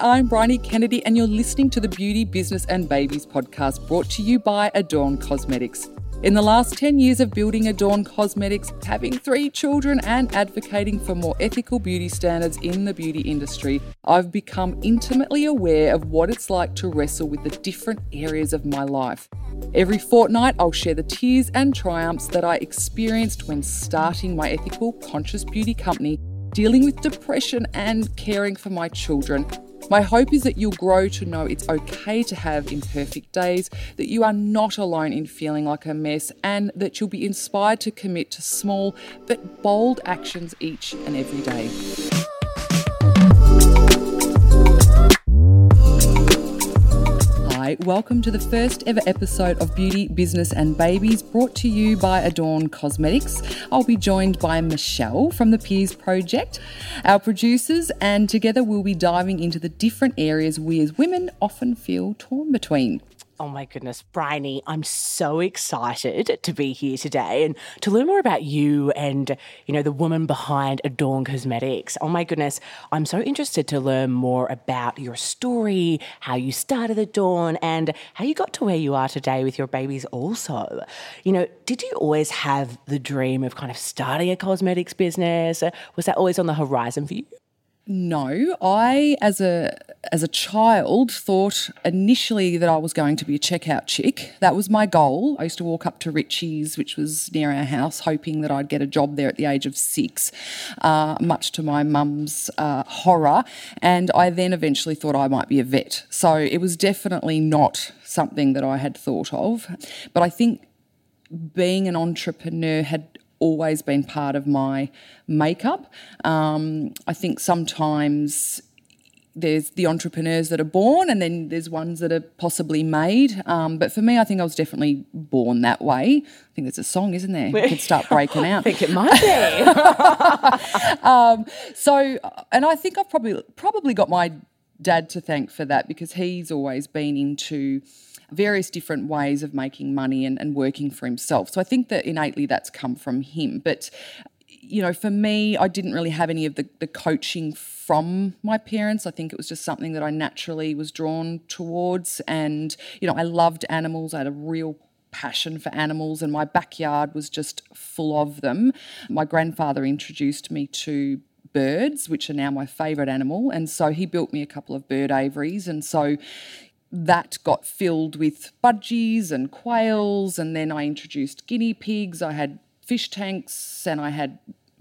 I'm Bryony Kennedy, and you're listening to the Beauty, Business and Babies podcast brought to you by Adorn Cosmetics. In the last 10 years of building Adorn Cosmetics, having three children, and advocating for more ethical beauty standards in the beauty industry, I've become intimately aware of what it's like to wrestle with the different areas of my life. Every fortnight, I'll share the tears and triumphs that I experienced when starting my ethical, conscious beauty company, dealing with depression, and caring for my children my hope is that you'll grow to know it's okay to have imperfect days, that you are not alone in feeling like a mess, and that you'll be inspired to commit to small but bold actions each and every day. Hi, welcome to the first ever episode of Beauty, Business and Babies brought to you by Adorn Cosmetics. I'll be joined by Michelle from the Peers Project, our producers, and together we'll be diving into the different areas we as women often feel torn between. Oh my goodness, Bryony, I'm so excited to be here today and to learn more about you and, you know, the woman behind Adorn Cosmetics. Oh my goodness, I'm so interested to learn more about your story, how you started Adorn, and how you got to where you are today with your babies also. You know, did you always have the dream of kind of starting a cosmetics business? Was that always on the horizon for you? No, I as a as a child thought initially that I was going to be a checkout chick. That was my goal. I used to walk up to Ritchies, which was near our house, hoping that I'd get a job there at the age of six, uh, much to my mum's uh, horror. And I then eventually thought I might be a vet. So it was definitely not something that I had thought of. But I think being an entrepreneur had always been part of my makeup. Um, I think sometimes there's the entrepreneurs that are born and then there's ones that are possibly made. Um, but for me, I think I was definitely born that way. I think there's a song, isn't there? We could start breaking out. I think it might be. um, so, and I think I've probably probably got my dad to thank for that because he's always been into various different ways of making money and, and working for himself. So I think that innately that's come from him. But you know, for me, I didn't really have any of the, the coaching from my parents. I think it was just something that I naturally was drawn towards. And, you know, I loved animals. I had a real passion for animals, and my backyard was just full of them. My grandfather introduced me to birds, which are now my favourite animal. And so he built me a couple of bird aviaries. And so, that got filled with budgies and quails, and then I introduced guinea pigs. I had fish tanks, and I had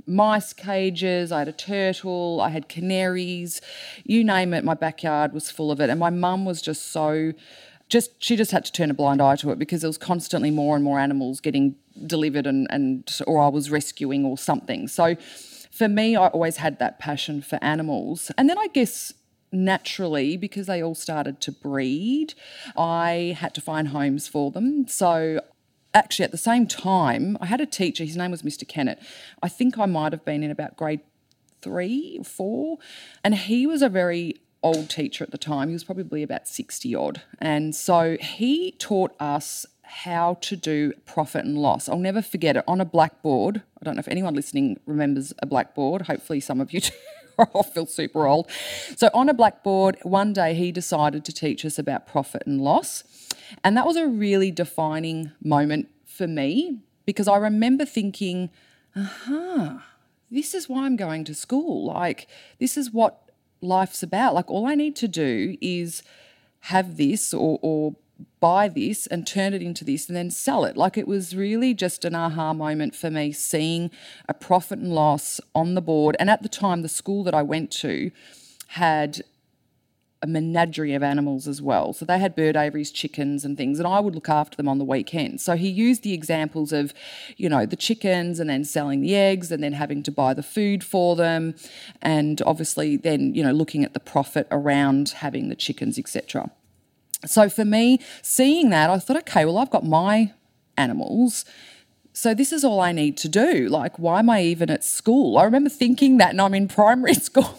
mice cages, I had a turtle, I had canaries, you name it, my backyard was full of it. And my mum was just so just she just had to turn a blind eye to it because there was constantly more and more animals getting delivered and, and or I was rescuing or something. So for me, I always had that passion for animals. And then I guess naturally, because they all started to breed, I had to find homes for them. So actually, at the same time, I had a teacher, his name was Mr. Kennett. I think I might have been in about grade three four, and he was a very old teacher at the time. He was probably about 60 odd. And so he taught us how to do profit and loss. I'll never forget it on a blackboard. I don't know if anyone listening remembers a blackboard. Hopefully, some of you do. I feel super old. So, on a blackboard, one day he decided to teach us about profit and loss. And that was a really defining moment for me because I remember thinking, aha, this is why I'm going to school. Like, this is what life's about. Like, all I need to do is have this or, or buy this and turn it into this and then sell it. Like it was really just an aha moment for me seeing a profit and loss on the board. And at the time, the school that I went to had a menagerie of animals as well. So they had bird aviaries, chickens, and things, and I would look after them on the weekend. So he used the examples of, you know, the chickens and then selling the eggs and then having to buy the food for them, and obviously then, you know, looking at the profit around having the chickens, etc. So for me, seeing that, I thought, okay, well, I've got my animals. So this is all I need to do. Like, why am I even at school? I remember thinking that, and I'm in primary school.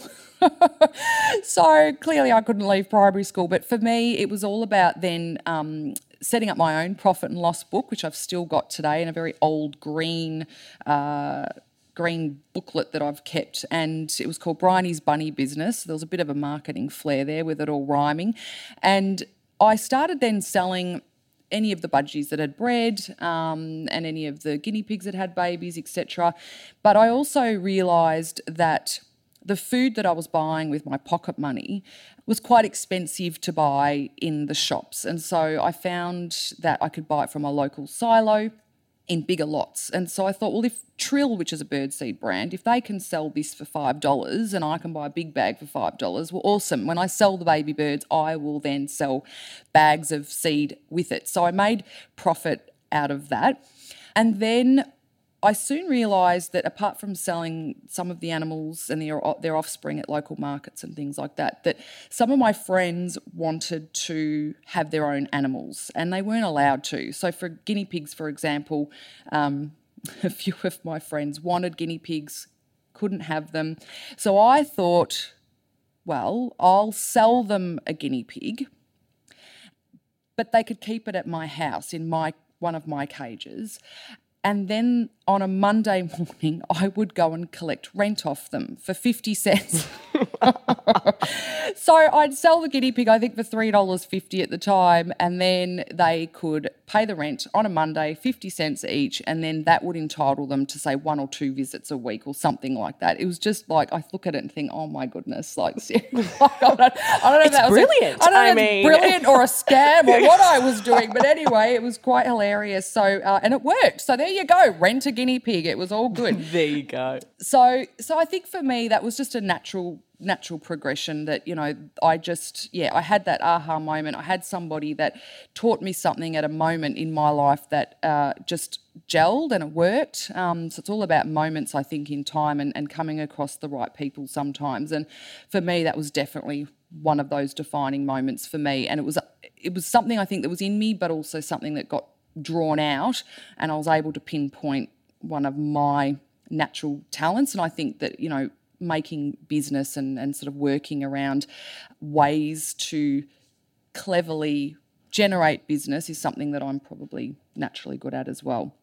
so clearly, I couldn't leave primary school. But for me, it was all about then um, setting up my own profit and loss book, which I've still got today in a very old green. Uh, green booklet that I've kept, and it was called Bryony's Bunny Business. There was a bit of a marketing flair there with it all rhyming. And I started then selling any of the budgies that had bred um, and any of the guinea pigs that had babies, etc. But I also realised that the food that I was buying with my pocket money was quite expensive to buy in the shops. And so I found that I could buy it from a local silo in bigger lots. And so I thought, well, if Trill, which is a birdseed brand, if they can sell this for $5 and I can buy a big bag for $5, well, awesome. When I sell the baby birds, I will then sell bags of seed with it. So I made profit out of that. And then I soon realised that apart from selling some of the animals and their, their offspring at local markets and things like that, that some of my friends wanted to have their own animals and they weren't allowed to. So for guinea pigs, for example, um, a few of my friends wanted guinea pigs, couldn't have them. So I thought, well, I'll sell them a guinea pig, but they could keep it at my house in my one of my cages and then on a Monday morning, I would go and collect rent off them for 50 cents. so I'd sell the guinea pig, I think, for $3.50 at the time, and then they could pay the rent on a Monday, 50 cents each, and then that would entitle them to say one or two visits a week or something like that. It was just like, I look at it and think, oh my goodness, like, I don't, I don't know if that was brilliant. I don't know I if mean... brilliant or a scam or what I was doing, but anyway, it was quite hilarious. So, uh, and it worked. So there you go, rent a guinea pig. It was all good. there you go. So, so I think for me, that was just a natural natural progression that you know i just yeah i had that aha moment. I had somebody that taught me something at a moment in my life that uh, just gelled and it worked. Um, so it's all about moments i think in time and, and coming across the right people sometimes. And for me that was definitely one of those defining moments for me. And it was it was something i think that was in me but also something that got drawn out and i was able to pinpoint one of my natural talents. And i think that you know making business and, and sort of working around ways to cleverly generate business is something that I'm probably naturally good at as well.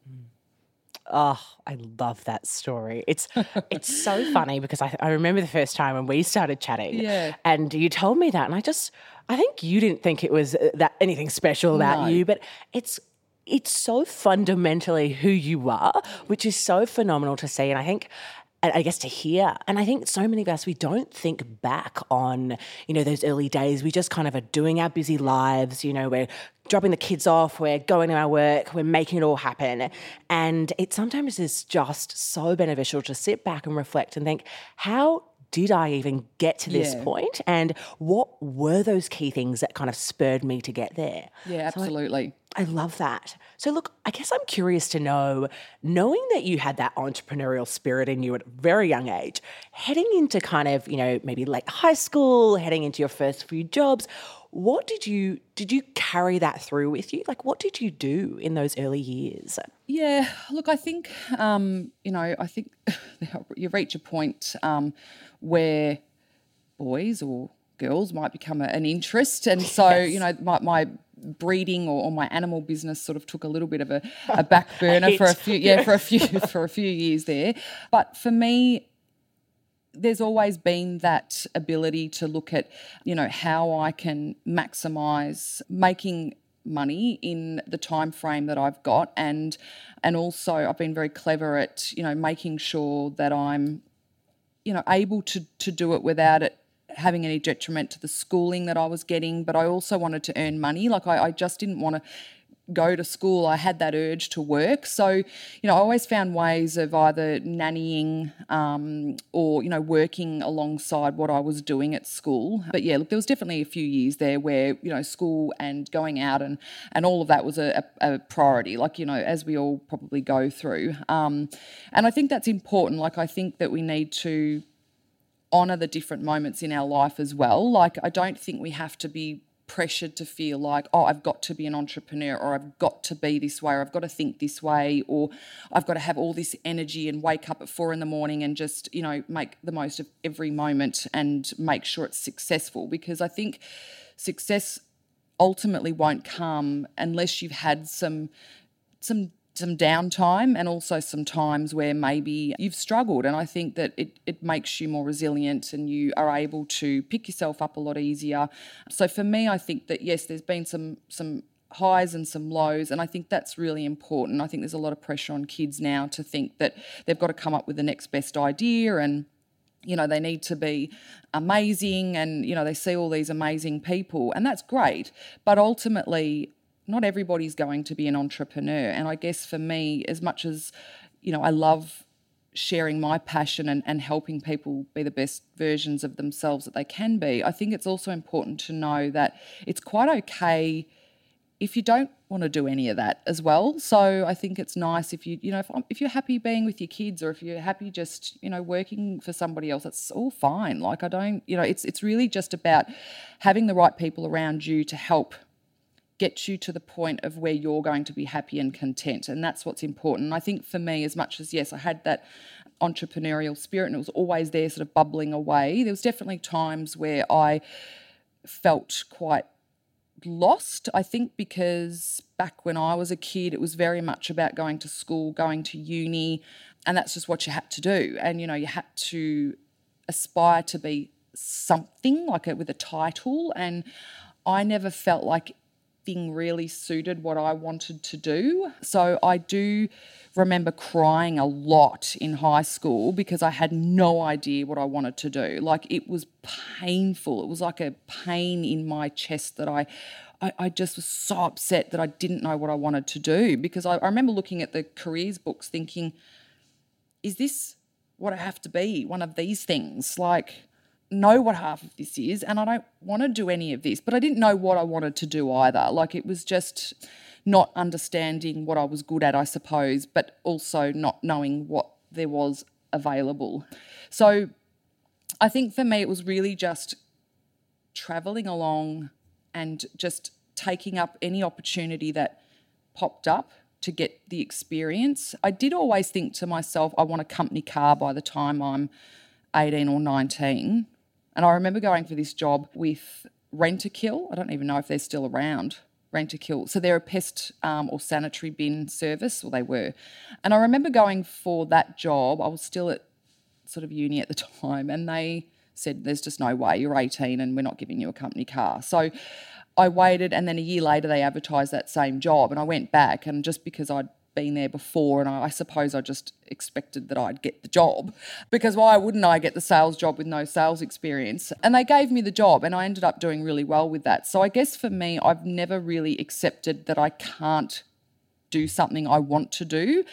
Oh, I love that story. It's it's so funny because I, I remember the first time when we started chatting, yeah. and you told me that, and I just I think you didn't think it was uh, that anything special about No. you, but it's it's so fundamentally who you are, which is so phenomenal to see, and I think I guess to hear. And I think so many of us, we don't think back on, you know, those early days. We just kind of are doing our busy lives, you know, we're dropping the kids off, we're going to our work, we're making it all happen. And it sometimes is just so beneficial to sit back and reflect and think, how did I even get to this Yeah. point? And what were those key things that kind of spurred me to get there? Yeah, So I- absolutely. I love that. So, look, I guess I'm curious to know, knowing that you had that entrepreneurial spirit in you at a very young age, heading into kind of, you know, maybe late high school, heading into your first few jobs, what did you did you carry that through with you? Like, what did you do in those early years? Yeah, look, I think um, you know, I think you reach a point um, where boys or girls might become a, an interest, and so you know, my, my breeding or, or my animal business sort of took a little bit of a, a back burner for a few yeah for a few for a few years there. But for me, there's always been that ability to look at, you know, how I can maximize making money in the time frame that I've got. And and also I've been very clever at, you know, making sure that I'm you know able to to do it without it having any detriment to the schooling that I was getting. But I also wanted to earn money. Like I, I just didn't want to go to school I had that urge to work. So you know I always found ways of either nannying um, or you know working alongside what I was doing at school. But yeah look there was definitely a few years there where you know school and going out and and all of that was a, a, priority like you know as we all probably go through. Um, and I think that's important. Like I think that we need to honor the different moments in our life as well. Like, I don't think we have to be pressured to feel like, oh, I've got to be an entrepreneur or I've got to be this way or I've got to think this way or I've got to have all this energy and wake up at four in the morning and just, you know, make the most of every moment and make sure it's successful. Because I think success ultimately won't come unless you've had some some some downtime and also some times where maybe you've struggled. And I think that it, it makes you more resilient and you are able to pick yourself up a lot easier. So for me, I think that yes, there's been some some highs and some lows and i think that's really important i think there's a lot of pressure on kids now to think that they've got to come up with the next best idea and you know they need to be amazing and you know they see all these amazing people and that's great but ultimately not everybody's going to be an entrepreneur. And I guess for me, as much as, you know, I love sharing my passion and, and helping people be the best versions of themselves that they can be, I think it's also important to know that it's quite okay if you don't want to do any of that as well. So I think it's nice if you, you know, if, if you're happy being with your kids or if you're happy just, you know, working for somebody else, that's all fine. Like I don't, you know, it's it's really just about having the right people around you to help get you to the point of where you're going to be happy and content. And that's what's important. I think for me, as much as, yes, I had that entrepreneurial spirit and it was always there sort of bubbling away, there was definitely times where I felt quite lost, I think, because back when I was a kid, it was very much about going to school, going to uni, and that's just what you had to do. And, you know, you had to aspire to be something like a, with a title. And I never felt like really suited what I wanted to do. So I do remember crying a lot in high school because I had no idea what I wanted to do. Like it was painful. It was like a pain in my chest that I I, I just was so upset that I didn't know what I wanted to do because I, I remember looking at the careers books thinking, is this what I have to be? One of these things? Like know what half of this is and I don't want to do any of this. But I didn't know what I wanted to do either. Like it was just not understanding what I was good at, I suppose, but also not knowing what there was available. So I think for me, it was really just traveling along and just taking up any opportunity that popped up to get the experience. I did always think to myself, I want a company car by the time I'm 18 or 19. And I remember going for this job with Rentokil. I don't even know if they're still around. Rentokil. So they're a pest um, or sanitary bin service, or they were. And I remember going for that job. I was still at sort of uni at the time, and they said, "There's just no way. You're 18, and we're not giving you a company car." So I waited, and then a year later, they advertised that same job, and I went back, and just because I'd been there before, and I, I, suppose I just expected that I'd get the job because why wouldn't I get the sales job with no sales experience? And they gave me the job, and I ended up doing really well with that. So I guess for me, I've never really accepted that I can't do something I want to do.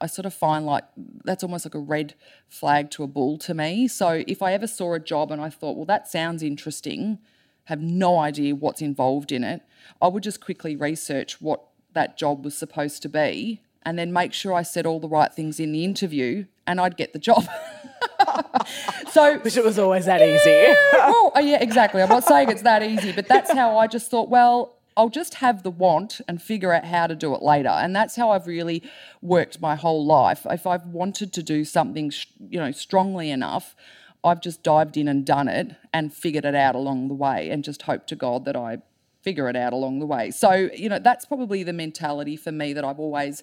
I sort of find like that's almost like a red flag to a bull to me. So if I ever saw a job and I thought, well, that sounds interesting, have no idea what's involved in it, I would just quickly research what that job was supposed to be and then make sure I said all the right things in the interview and I'd get the job. so Which it was always that yeah, easy. well, oh, yeah, exactly. I'm not saying it's that easy, but that's how I just thought, well, I'll just have the want and figure out how to do it later. And that's how I've really worked my whole life. If I've wanted to do something, you know, strongly enough, I've just dived in and done it and figured it out along the way and just hope to God that I figure it out along the way. So, you know, that's probably the mentality for me that I've always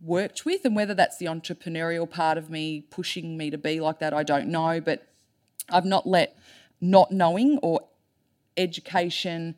worked with. And whether that's the entrepreneurial part of me pushing me to be like that, I don't know. But I've not let not knowing or education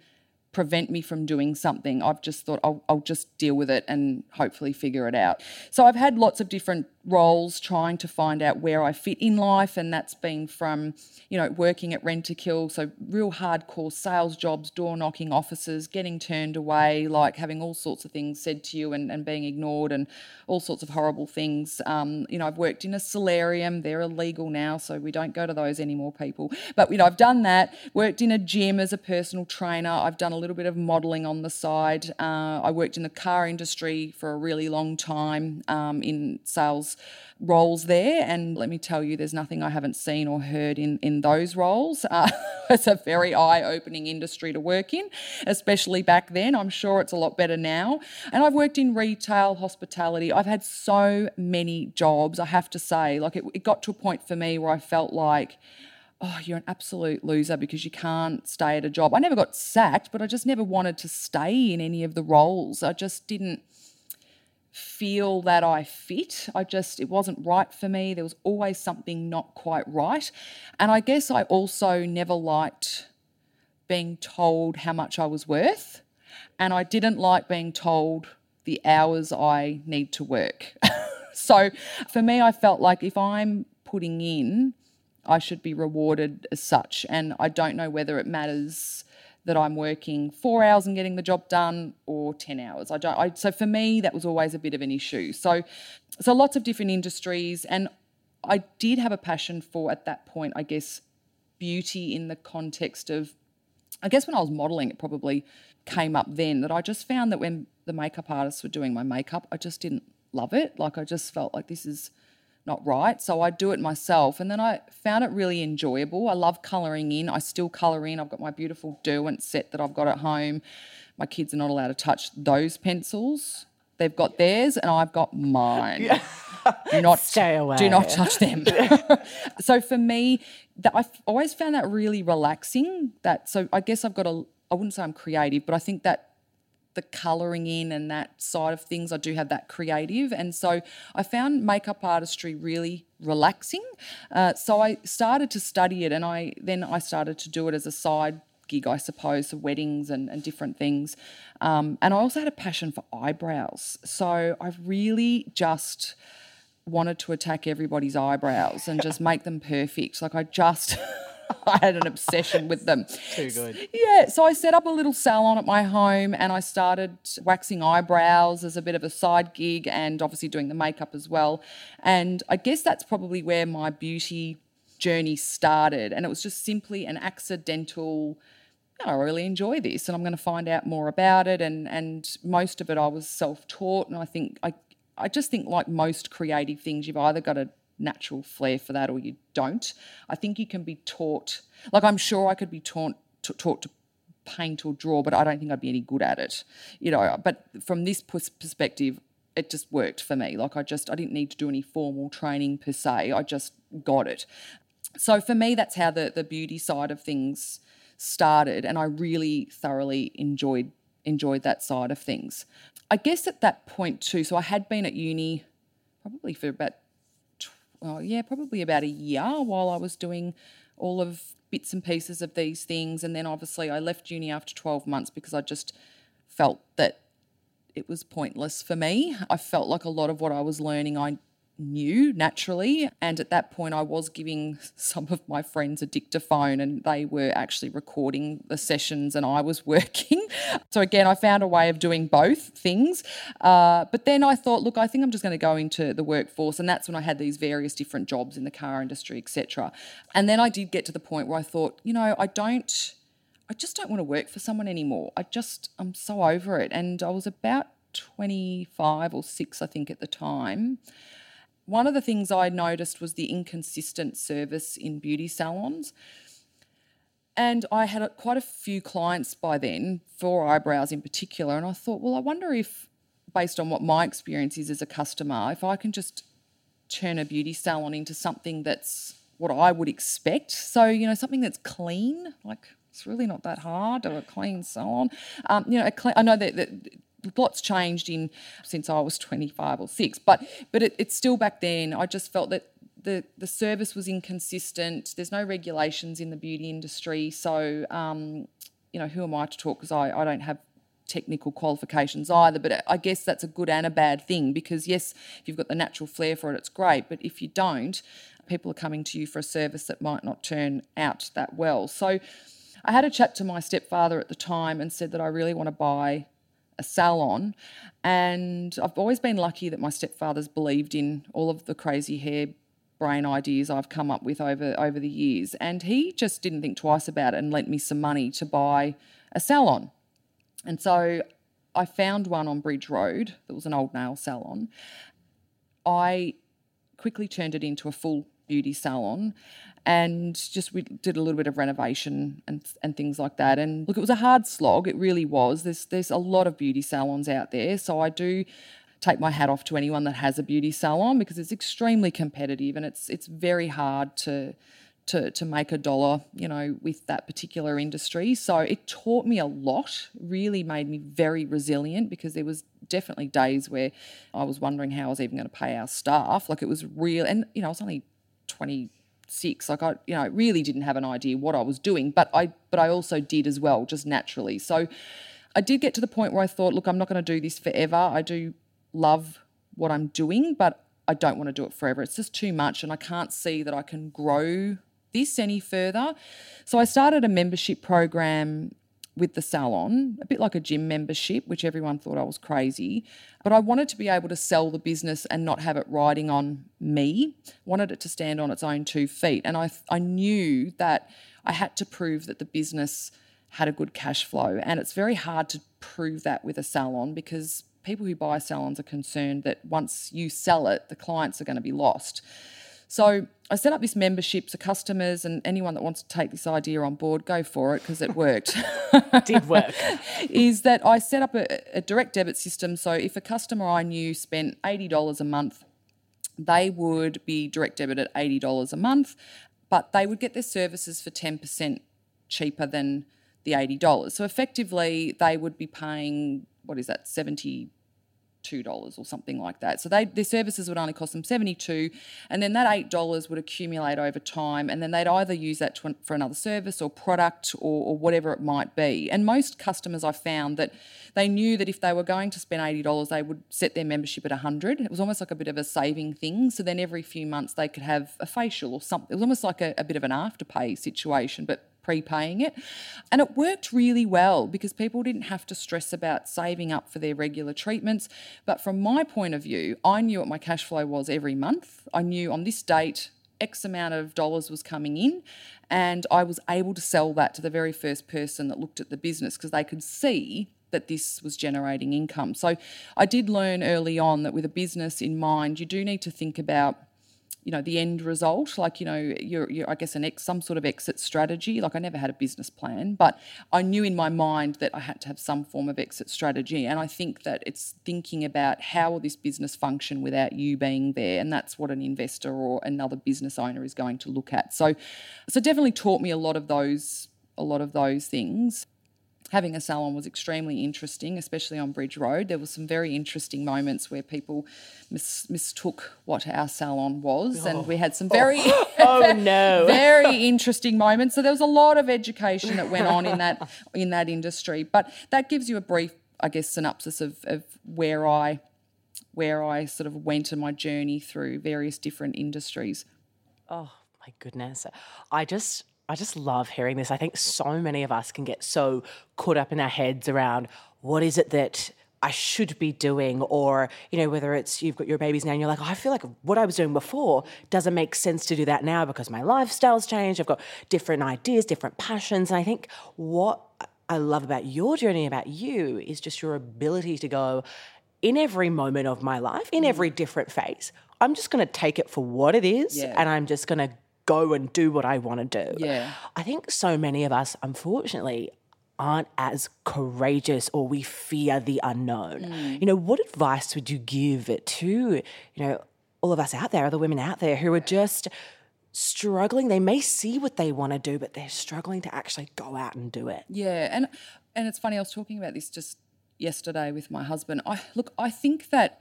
prevent me from doing something. I've just thought I'll, I'll, just deal with it and hopefully figure it out. So I've had lots of different roles trying to find out where I fit in life, and that's been from, you know, working at Rentokil so real hardcore sales jobs, door knocking offices, getting turned away, like having all sorts of things said to you and, and being ignored, and all sorts of horrible things. Um, you know, I've worked in a solarium, they're illegal now, so we don't go to those anymore, people. But, you know, I've done that, worked in a gym as a personal trainer, I've done a little bit of modelling on the side. Uh, I worked in the car industry for a really long time um, in sales roles there. And let me tell you, there's nothing I haven't seen or heard in, in those roles. Uh, it's a very eye opening industry to work in, especially back then. I'm sure it's a lot better now. And I've worked in retail, hospitality. I've had so many jobs, I have to say. Like it, it got to a point for me where I felt like, oh, you're an absolute loser because you can't stay at a job. I never got sacked, but I just never wanted to stay in any of the roles. I just didn't feel that I fit. I just, it wasn't right for me. There was always something not quite right. And I guess I also never liked being told how much I was worth. And I didn't like being told the hours I need to work. so for me, I felt like if I'm putting in, I should be rewarded as such. And I don't know whether it matters that I'm working four hours and getting the job done or 10 hours. I don't, I, so for me, that was always a bit of an issue. So, so lots of different industries. And I did have a passion for, at that point, I guess, beauty in the context of, I guess when I was modeling, it probably came up then that I just found that when the makeup artists were doing my makeup, I just didn't love it. Like I just felt like this is not right. So I do it myself. And then I found it really enjoyable. I love colouring in. I still colour in. I've got my beautiful Derwent set that I've got at home. My kids are not allowed to touch those pencils. They've got theirs and I've got mine. Yeah. Do not stay away. Do not touch them. so for me, that I've always found that really relaxing. That so I guess I've got a I wouldn't say I'm creative, but I think that the colouring in and that side of things. I do have that creative. And so I found makeup artistry really relaxing. Uh, so I started to study it and I then I started to do it as a side gig, I suppose, for weddings and, and different things. Um, and I also had a passion for eyebrows. So I really just wanted to attack everybody's eyebrows and just make them perfect. Like I just I had an obsession with them. Too good. Yeah, so I set up a little salon at my home and I started waxing eyebrows as a bit of a side gig and obviously doing the makeup as well. And I guess that's probably where my beauty journey started. And it was just simply an accidental. I really enjoy this and I'm going to find out more about it. And, and most of it I was self taught. And I think, I, I just think, like most creative things, you've either got to natural flair for that or you don't. I think you can be taught, like I'm sure I could be taught, taught to paint or draw, but I don't think I'd be any good at it. You know, but from this perspective, it just worked for me. Like I just, I didn't need to do any formal training per se. I just got it. So for me, that's how the, the beauty side of things started. And I really thoroughly enjoyed enjoyed that side of things. I guess at that point too, so I had been at uni probably for about oh, yeah, probably about a year while I was doing all of bits and pieces of these things. And then obviously I left uni after 12 months because I just felt that it was pointless for me. I felt like a lot of what I was learning I knew naturally. And at that point, I was giving some of my friends a dictaphone and they were actually recording the sessions and I was working. So, again, I found a way of doing both things. Uh, but then I thought, look, I think I'm just going to go into the workforce. And that's when I had these various different jobs in the car industry, etc. And then I did get to the point where I thought, you know, I don't. I just don't want to work for someone anymore. I just, I'm so over it. And I was about 25 or 6, I think, at the time. One of the things I noticed was the inconsistent service in beauty salons. And I had quite a few clients by then for eyebrows in particular. And I thought, well, I wonder if, based on what my experience is as a customer, if I can just turn a beauty salon into something that's what I would expect. So, you know, something that's clean, like it's really not that hard to a clean salon. Um, you know, I know that, that lots changed in since I was 25 or 6 but but it, it's still back then. I just felt that the the service was inconsistent. There's no regulations in the beauty industry. So um, you know who am I to talk? Because I, I don't have technical qualifications either but I guess that's a good and a bad thing because yes if you've got the natural flair for it it's great but if you don't people are coming to you for a service that might not turn out that well. So I had a chat to my stepfather at the time and said that I really want to buy a salon. And I've always been lucky that my stepfather's believed in all of the crazy hair brain ideas I've come up with over over the years. And he just didn't think twice about it and lent me some money to buy a salon. And so I found one on Bridge Road that was an old nail salon. I quickly turned it into a full beauty salon and just we did a little bit of renovation and and things like that. And look, it was a hard slog. It really was. There's there's a lot of beauty salons out there, so I do take my hat off to anyone that has a beauty salon because it's extremely competitive and it's it's very hard to to, to make a dollar, you know, with that particular industry. So it taught me a lot, really made me very resilient because there was definitely days where I was wondering how I was even going to pay our staff. Like it was real, and you know, I was only 26. Like I, you know, I really didn't have an idea what I was doing, but I, but I also did as well, just naturally. So I did get to the point where I thought, look, I'm not going to do this forever. I do love what I'm doing, but I don't want to do it forever. It's just too much, and I can't see that I can grow this any further. So I started a membership program with the salon, a bit like a gym membership, which everyone thought I was crazy. But I wanted to be able to sell the business and not have it riding on me. wanted it to stand on its own two feet. And I, I knew that I had to prove that the business had a good cash flow. And it's very hard to prove that with a salon because people who buy salons are concerned that once you sell it, the clients are going to be lost. So I set up this membership to customers and anyone that wants to take this idea on board, go for it because it worked. Did work. is that I set up a, a, direct debit system. So if a customer I knew spent $80 a month, they would be direct debit at $80 a month, but they would get their services for 10% cheaper than the $80. So effectively, they would be paying, what is that, 70 $2 or something like that. So they their services would only cost them 72 and then that $8 would accumulate over time and then they'd either use that to, for another service or product or, or, whatever it might be. And most customers I found that they knew that if they were going to spend $80 they would set their membership at 100. It was almost like a bit of a saving thing. So then every few months they could have a facial or something. It was almost like a, a bit of an afterpay situation but prepaying it. And it worked really well because people didn't have to stress about saving up for their regular treatments. But from my point of view, I knew what my cash flow was every month. I knew on this date, X amount of dollars was coming in, and I was able to sell that to the very first person that looked at the business because they could see that this was generating income. So I did learn early on that with a business in mind, you do need to think about you know the end result like you know you're, you're i guess an ex, some sort of exit strategy. Like i never had a business plan but i knew in my mind that i had to have some form of exit strategy. And i think that it's thinking about how will this business function without you being there and that's what an investor or another business owner is going to look at. So so definitely taught me a lot of those a lot of those things having a salon was extremely interesting, especially on Bridge Road. There were some very interesting moments where people mis- mistook what our salon was, oh. and we had some very, oh, oh no, very interesting moments. So there was a lot of education that went on in that in that industry. But that gives you a brief, I guess, synopsis of, of where I where I sort of went in my journey through various different industries. Oh my goodness, I just I just love hearing this. I think so many of us can get so caught up in our heads around what is it that I should be doing, or you know, whether it's you've got your babies now and you're like, oh, I feel like what I was doing before doesn't make sense to do that now because my lifestyle's changed. I've got different ideas, different passions, and I think what I love about your journey, about you, is just your ability to go in every moment of my life, in mm. every different phase. I'm just going to take it for what it is, yeah. and I'm just going to go and do what I want to do. Yeah. I think so many of us, unfortunately, aren't as courageous or we fear the unknown. Mm. You know, what advice would you give to, you know, all of us out there, other women out there who are just struggling. They may see what they want to do, but they're struggling to actually go out and do it. Yeah, and and it's funny. I was talking about this just yesterday with my husband. I look. I think that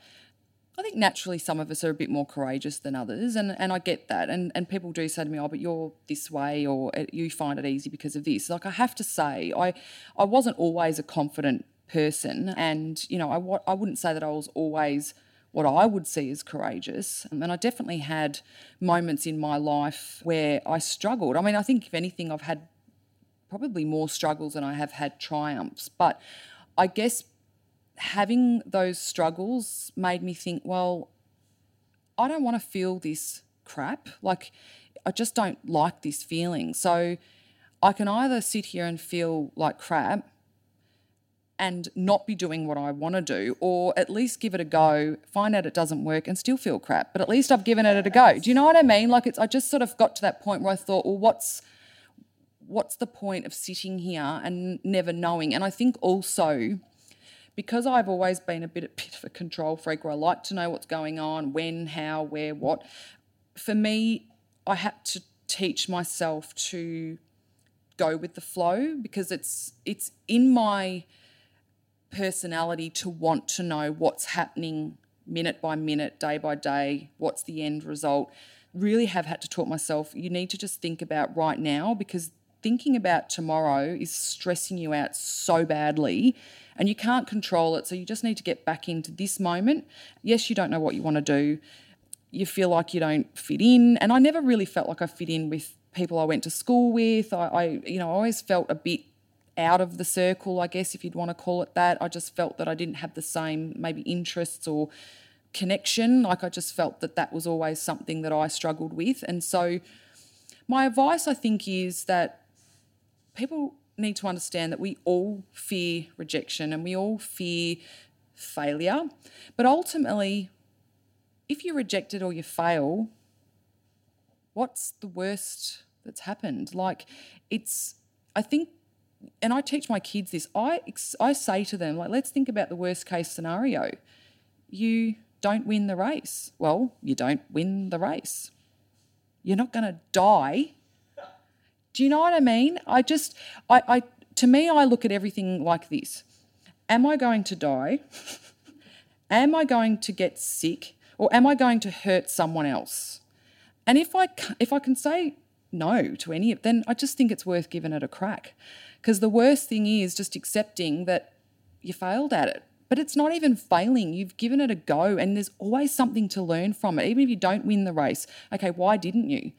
I think naturally some of us are a bit more courageous than others, and, and I get that. And, and people do say to me, oh, but you're this way, or uh, you find it easy because of this. Like, I have to say, I, I wasn't always a confident person, and, you know, I, I wouldn't say that I was always what I would see as courageous. And I definitely had moments in my life where I struggled. I mean, I think if anything, I've had probably more struggles than I have had triumphs. But I guess having those struggles made me think, well, I don't want to feel this crap. Like, I just don't like this feeling. So I can either sit here and feel like crap and not be doing what I want to do, or at least give it a go, find out it doesn't work, and still feel crap. But at least I've given it a go. Do you know what I mean? Like it's I just sort of got to that point where I thought, well, what's what's the point of sitting here and never knowing? And I think also because I've always been a bit, a bit of a control freak where I like to know what's going on, when, how, where, what, for me, I had to teach myself to go with the flow because it's it's in my personality to want to know what's happening minute by minute, day by day, what's the end result. Really have had to talk myself you need to just think about right now because thinking about tomorrow is stressing you out so badly and you can't control it. So you just need to get back into this moment. Yes, you don't know what you want to do. You feel like you don't fit in. And I never really felt like I fit in with people I went to school with. I, I you know, I always felt a bit out of the circle, I guess, if you'd want to call it that. I just felt that I didn't have the same maybe interests or connection. Like I just felt that that was always something that I struggled with. And so my advice, I think, is that people need to understand that we all fear rejection and we all fear failure. But ultimately, if you're rejected or you fail, what's the worst that's happened? Like, it's, I think and I teach my kids this. I I say to them like, let's think about the worst case scenario. You don't win the race. Well, you don't win the race. You're not going to die. Do you know what I mean? I just I, I to me I look at everything like this. Am I going to die? am I going to get sick or am I going to hurt someone else? And if I if I can say no to any of then I just think it's worth giving it a crack. Because the worst thing is just accepting that you failed at it. But it's not even failing. You've given it a go, and there's always something to learn from it. Even if you don't win the race, okay, why didn't you?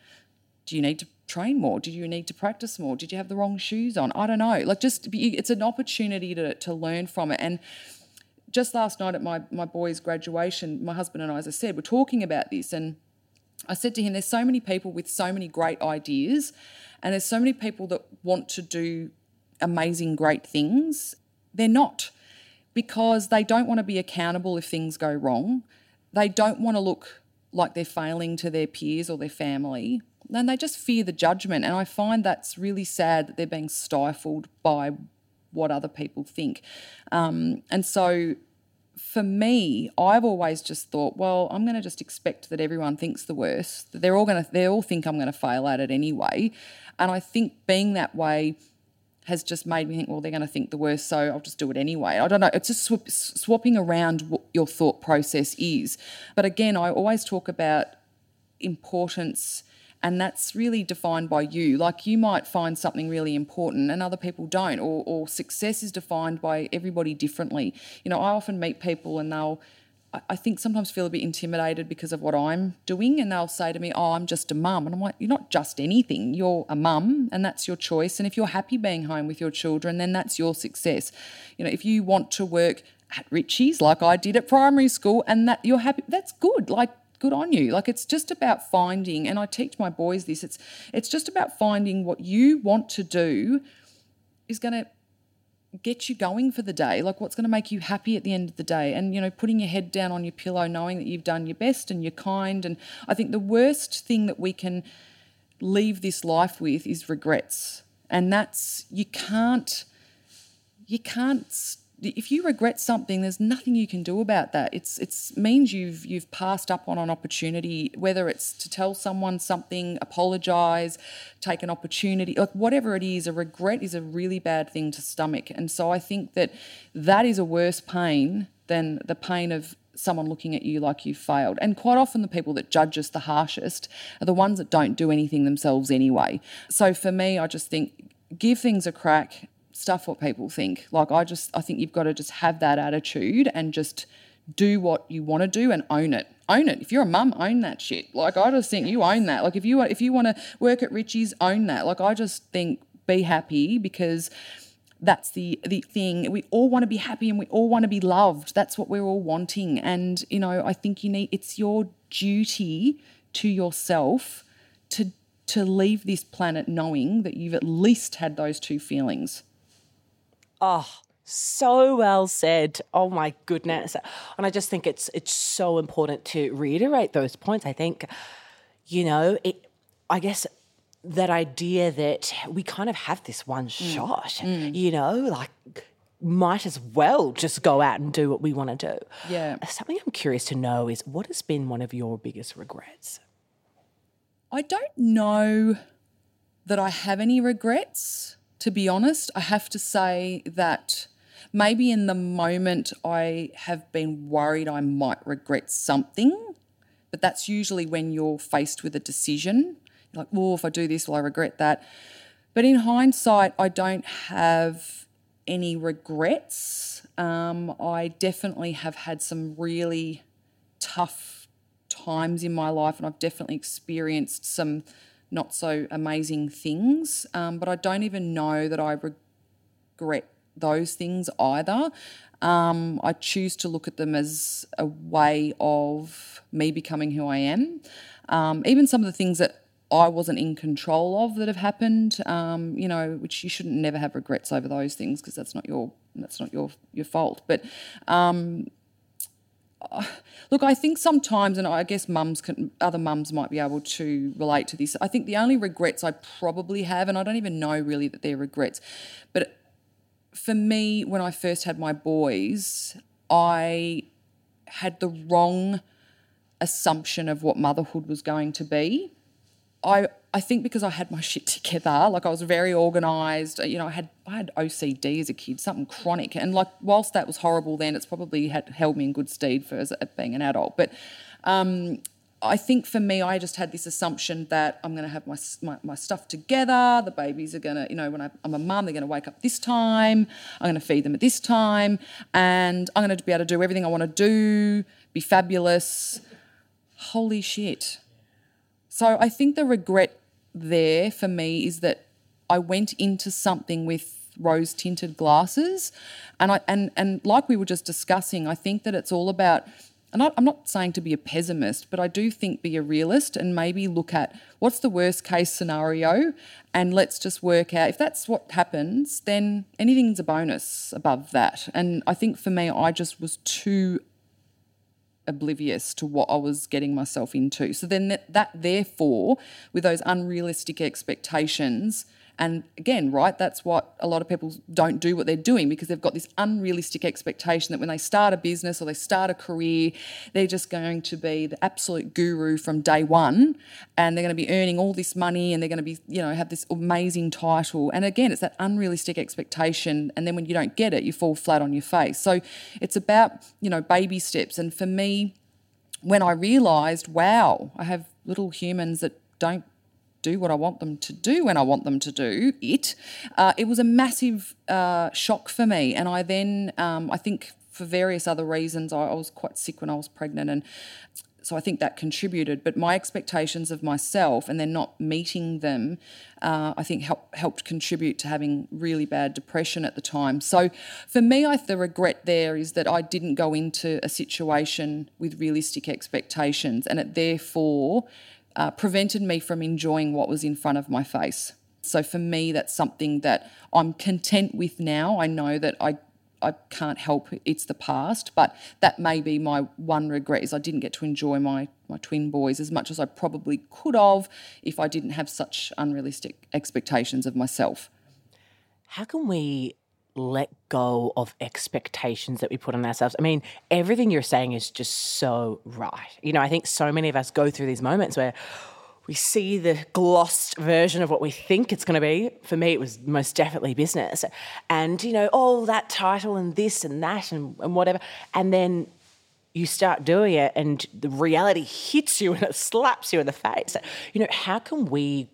Do you need to train more? Did you need to practice more? Did you have the wrong shoes on? I don't know. Like, just it's an opportunity to, to learn from it. And just last night at my, my boy's graduation, my husband and I, as I said, were talking about this. And I said to him, There's so many people with so many great ideas, and there's so many people that want to do amazing, great things. They're not because they don't want to be accountable if things go wrong. They don't want to look like they're failing to their peers or their family. And they just fear the judgment. And I find that's really sad that they're being stifled by what other people think. Um, and so for me, I've always just thought, well, I'm going to just expect that everyone thinks the worst. That they're all going to, they all think I'm going to fail at it anyway. And I think being that way has just made me think, well, they're going to think the worst, so I'll just do it anyway. I don't know. It's just sw- swapping around what your thought process is. But again, I always talk about importance, and that's really defined by you. Like you might find something really important and other people don't, or, or success is defined by everybody differently. You know, I often meet people and they'll I think sometimes feel a bit intimidated because of what I'm doing, and they'll say to me, "Oh, I'm just a mum," and I'm like, "You're not just anything. You're a mum, and that's your choice. And if you're happy being home with your children, then that's your success. You know, if you want to work at Ritchies like I did at primary school, and that you're happy, that's good. Like good on you. Like it's just about finding and i teach my boys this it's it's just about finding what you want to do is going to get you going for the day like what's going to make you happy at the end of the day. And you know putting your head down on your pillow knowing that you've done your best and you're kind and i think the worst thing that we can leave this life with is regrets. And that's you can't you can't if you regret something, there's nothing you can do about that. It's it's means you've you've passed up on an opportunity, whether it's to tell someone something, apologize, take an opportunity, like whatever it is. A regret is a really bad thing to stomach, and so I think that that is a worse pain than the pain of someone looking at you like you've failed. And quite often, the people that judge us the harshest are the ones that don't do anything themselves anyway. So for me, I just think give things a crack stuff what people think. Like I just I think you've got to just have that attitude and just do what you want to do and own it. Own it. If you're a mum, own that shit. Like I just think you own that. Like if you if you want to work at Ritchies, own that. Like I just think be happy because that's the the thing we all want to be happy and we all want to be loved that's what we're all wanting and you know i think you need it's your duty to yourself to to leave this planet knowing that you've at least had those two feelings Oh, so well said. Oh my goodness. And I just think it's it's so important to reiterate those points. I think, you know, it I guess that idea that we kind of have this one mm. shot, mm. you know, like might as well just go out and do what we want to do. Yeah. Something I'm curious to know is what has been one of your biggest regrets? I don't know that I have any regrets, to be honest. I have to say that maybe in the moment I have been worried I might regret something, but that's usually when you're faced with a decision. You're like, oh, if I do this, will I regret that? But in hindsight, I don't have any regrets. Um, I definitely have had some really tough times in my life, and I've definitely experienced some not so amazing things. Um, but I don't even know that I regret those things either. Um, I choose to look at them as a way of me becoming who I am. Um, even some of the things that I wasn't in control of that have happened, um, you know, which you shouldn't never have regrets over those things because that's not your that's not your your fault. But um, look, I think sometimes, and I guess mums can, other mums might be able to relate to this. I think the only regrets I probably have, and I don't even know really that they're regrets, but for me, when I first had my boys, I had the wrong assumption of what motherhood was going to be. I I think because I had my shit together, like I was very organized. You know, I had I had OCD as a kid, something chronic, and like whilst that was horrible then, it's probably had held me in good stead for as, being an adult. But um, I think for me, I just had this assumption that I'm going to have my, my, my stuff together. The babies are going to, you know, when I, am a mum, they're going to wake up this time. I'm going to feed them at this time, and I'm going to be able to do everything I want to do, be fabulous. Holy shit! So I think the regret there for me is that I went into something with rose tinted glasses and I and and like we were just discussing I think that it's all about and I, I'm not saying to be a pessimist, but I do think be a realist and maybe look at what's the worst case scenario and let's just work out if that's what happens, then anything's a bonus above that. And I think for me, I just was too oblivious to what I was getting myself into. So then that, that therefore, with those unrealistic expectations, and again, right, that's what a lot of people don't do what they're doing because they've got this unrealistic expectation that when they start a business or they start a career, they're just going to be the absolute guru from day one and they're going to be earning all this money and they're going to be, you know, have this amazing title. And again, it's that unrealistic expectation. And then when you don't get it, you fall flat on your face. So it's about, you know, baby steps. And for me, when I realized, wow, I have little humans that don't do what I want them to do when I want them to do it. Uh, it was a massive uh, shock for me. And I then, um, I think for various other reasons, I, I, was quite sick when I was pregnant. And so I think that contributed. But my expectations of myself and then not meeting them, uh, I think help, helped contribute to having really bad depression at the time. So for me, I, the regret there is that I didn't go into a situation with realistic expectations and it therefore uh, prevented me from enjoying what was in front of my face. So for me, that's something that I'm content with now. I know that I I can't help it's the past, but that may be my one regret is I didn't get to enjoy my my twin boys as much as I probably could have if I didn't have such unrealistic expectations of myself. How can we let go of expectations that we put on ourselves. I mean, everything you're saying is just so right. You know, I think so many of us go through these moments where we see the glossed version of what we think it's going to be. For me, it was most definitely business. And, you know, all that title and this and that and, and whatever. And then you start doing it and the reality hits you and it slaps you in the face. You know, how can we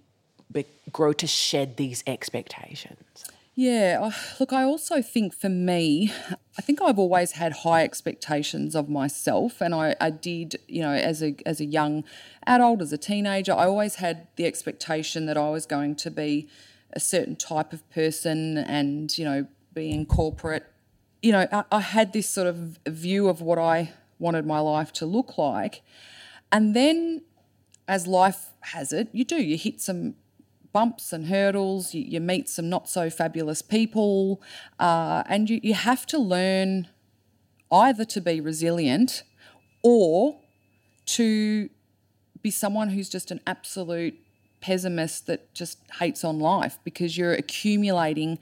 grow to shed these expectations? Yeah, look, I also think for me, I think I've always had high expectations of myself, and I, I did, you know, as a as a young adult, as a teenager, I always had the expectation that I was going to be a certain type of person, and you know, be in corporate. You know, I, I had this sort of view of what I wanted my life to look like, and then, as life has it, you do you hit some bumps and hurdles, you, you meet some not so fabulous people, uh, and you, you have to learn either to be resilient or to be someone who's just an absolute pessimist that just hates on life because you're accumulating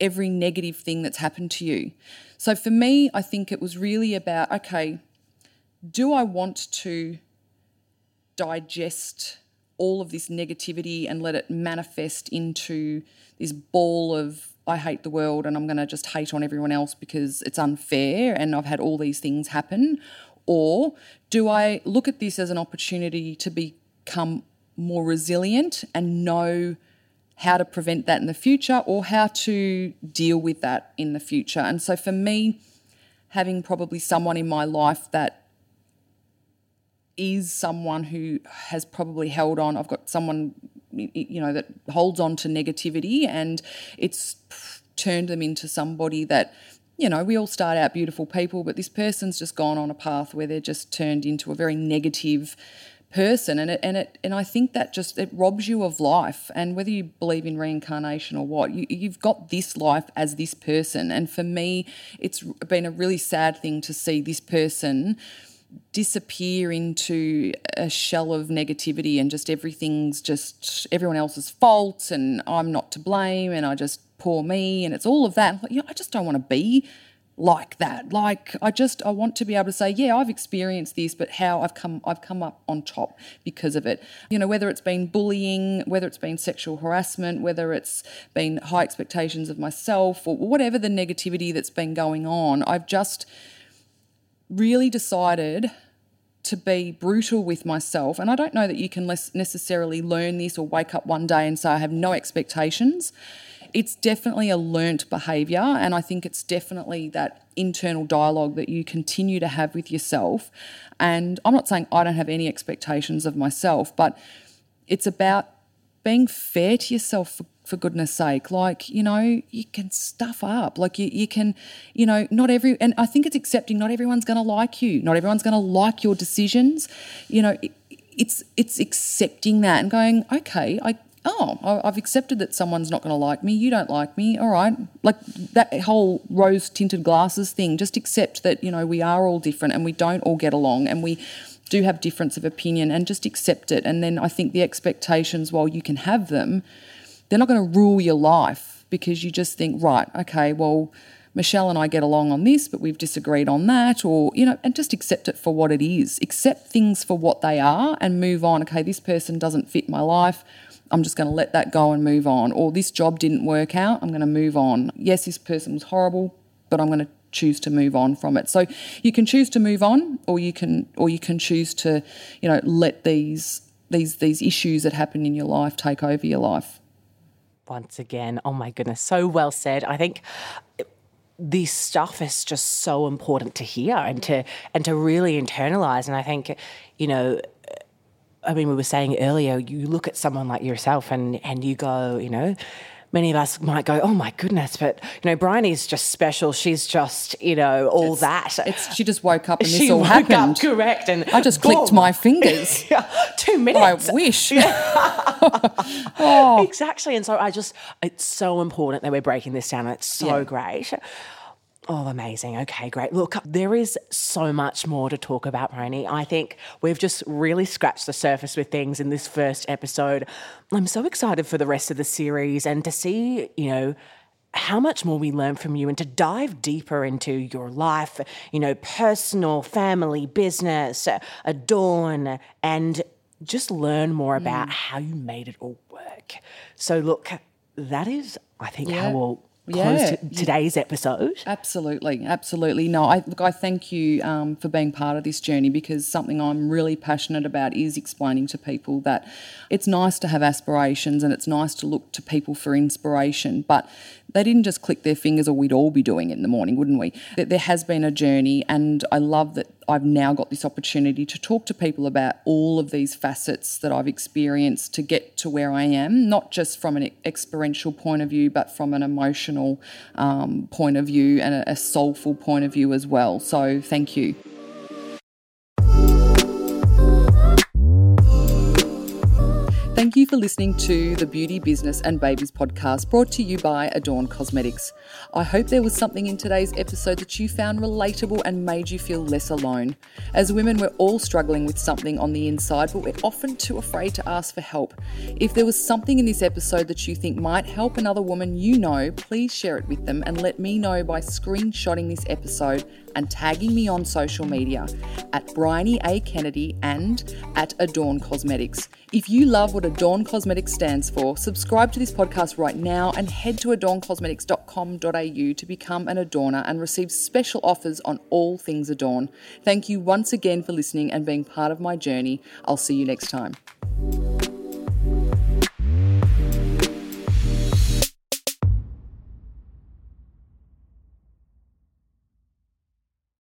every negative thing that's happened to you. So for me, I think it was really about okay, do I want to digest all of this negativity and let it manifest into this ball of I hate the world and I'm going to just hate on everyone else because it's unfair and I've had all these things happen? Or do I look at this as an opportunity to become more resilient and know how to prevent that in the future or how to deal with that in the future? And so for me, having probably someone in my life that is someone who has probably held on. I've got someone, you know, that holds on to negativity and it's turned them into somebody that, you know, we all start out beautiful people, but this person's just gone on a path where they're just turned into a very negative person and it and it and I think that just it robs you of life and whether you believe in reincarnation or what you, you've got this life as this person and for me it's been a really sad thing to see this person disappear into a shell of negativity and just everything's just everyone else's fault and I'm not to blame and I just poor me and it's all of that. Like, you know, I just don't want to be like that. Like I just I want to be able to say, yeah, I've experienced this, but how I've come I've come up on top because of it. You know, whether it's been bullying, whether it's been sexual harassment, whether it's been high expectations of myself or whatever the negativity that's been going on, I've just really decided to be brutal with myself. And I don't know that you can necessarily learn this or wake up one day and say, I have no expectations. It's definitely a learnt behaviour. And I think it's definitely that internal dialogue that you continue to have with yourself. And I'm not saying I don't have any expectations of myself, but it's about being fair to yourself for for goodness sake. Like, you know, you can stuff up. Like, you, you can, you know, not every, and I think it's accepting not everyone's going to like you. Not everyone's going to like your decisions. You know, it, it's it's accepting that and going, okay, I, oh, I've accepted that someone's not going to like me. You don't like me. All right. Like that whole rose tinted glasses thing, just accept that, you know, we are all different and we don't all get along and we, do have difference of opinion and just accept it and then i think the expectations while you can have them they're not going to rule your life because you just think, right, okay, well, Michelle and I get along on this, but we've disagreed on that, or, you know, and just accept it for what it is. Accept things for what they are and move on. Okay, this person doesn't fit my life. I'm just going to let that go and move on. Or this job didn't work out. I'm going to move on. Yes, this person was horrible, but I'm going to choose to move on from it. So you can choose to move on, or you can, or you can choose to, you know, let these these these issues that happen in your life take over your life once again. Oh my goodness, so well said. I think this stuff is just so important to hear and to and to really internalize. And I think, you know, I mean, we were saying earlier, you look at someone like yourself and and you go, you know, many of us might go, oh my goodness, but you know, Bryony's just special. She's just, you know, all it's, that. It's, she just woke up and this she all happened. Up, correct. And I just boom. clicked my fingers. yeah, two minutes. I wish. oh. Exactly. And so I just, it's so important that we're breaking this down. And it's so yeah. great. Oh, amazing. Okay, great. Look, there is so much more to talk about, Bryony. I think we've just really scratched the surface with things in this first episode. I'm so excited for the rest of the series and to see, you know, how much more we learn from you and to dive deeper into your life, you know, personal, family, business, Adorn, and just learn more about mm. how you made it all work. So, look, that is, I think, yeah. how we'll close yeah. to today's episode. Absolutely, absolutely. No, I look. I thank you um, for being part of this journey because something I'm really passionate about is explaining to people that it's nice to have aspirations and it's nice to look to people for inspiration, but they didn't just click their fingers or we'd all be doing it in the morning, wouldn't we? There has been a journey, and I love that I've now got this opportunity to talk to people about all of these facets that I've experienced to get to where I am, not just from an experiential point of view, but from an emotional um, point of view and a, a soulful point of view as well. So, thank you. Thank you for listening to the Beauty, Business and Babies podcast brought to you by Adorn Cosmetics. I hope there was something in today's episode that you found relatable and made you feel less alone. As women, we're all struggling with something on the inside, but we're often too afraid to ask for help. If there was something in this episode that you think might help another woman you know, please share it with them and let me know by screenshotting this episode and tagging me on social media at Bryony A. Kennedy and at Adorn Cosmetics. If you love what Adorn Cosmetics stands for, subscribe to this podcast right now and head to adorncosmetics.com.au to become an adorner and receive special offers on all things Adorn. Thank you once again for listening and being part of my journey. I'll see you next time.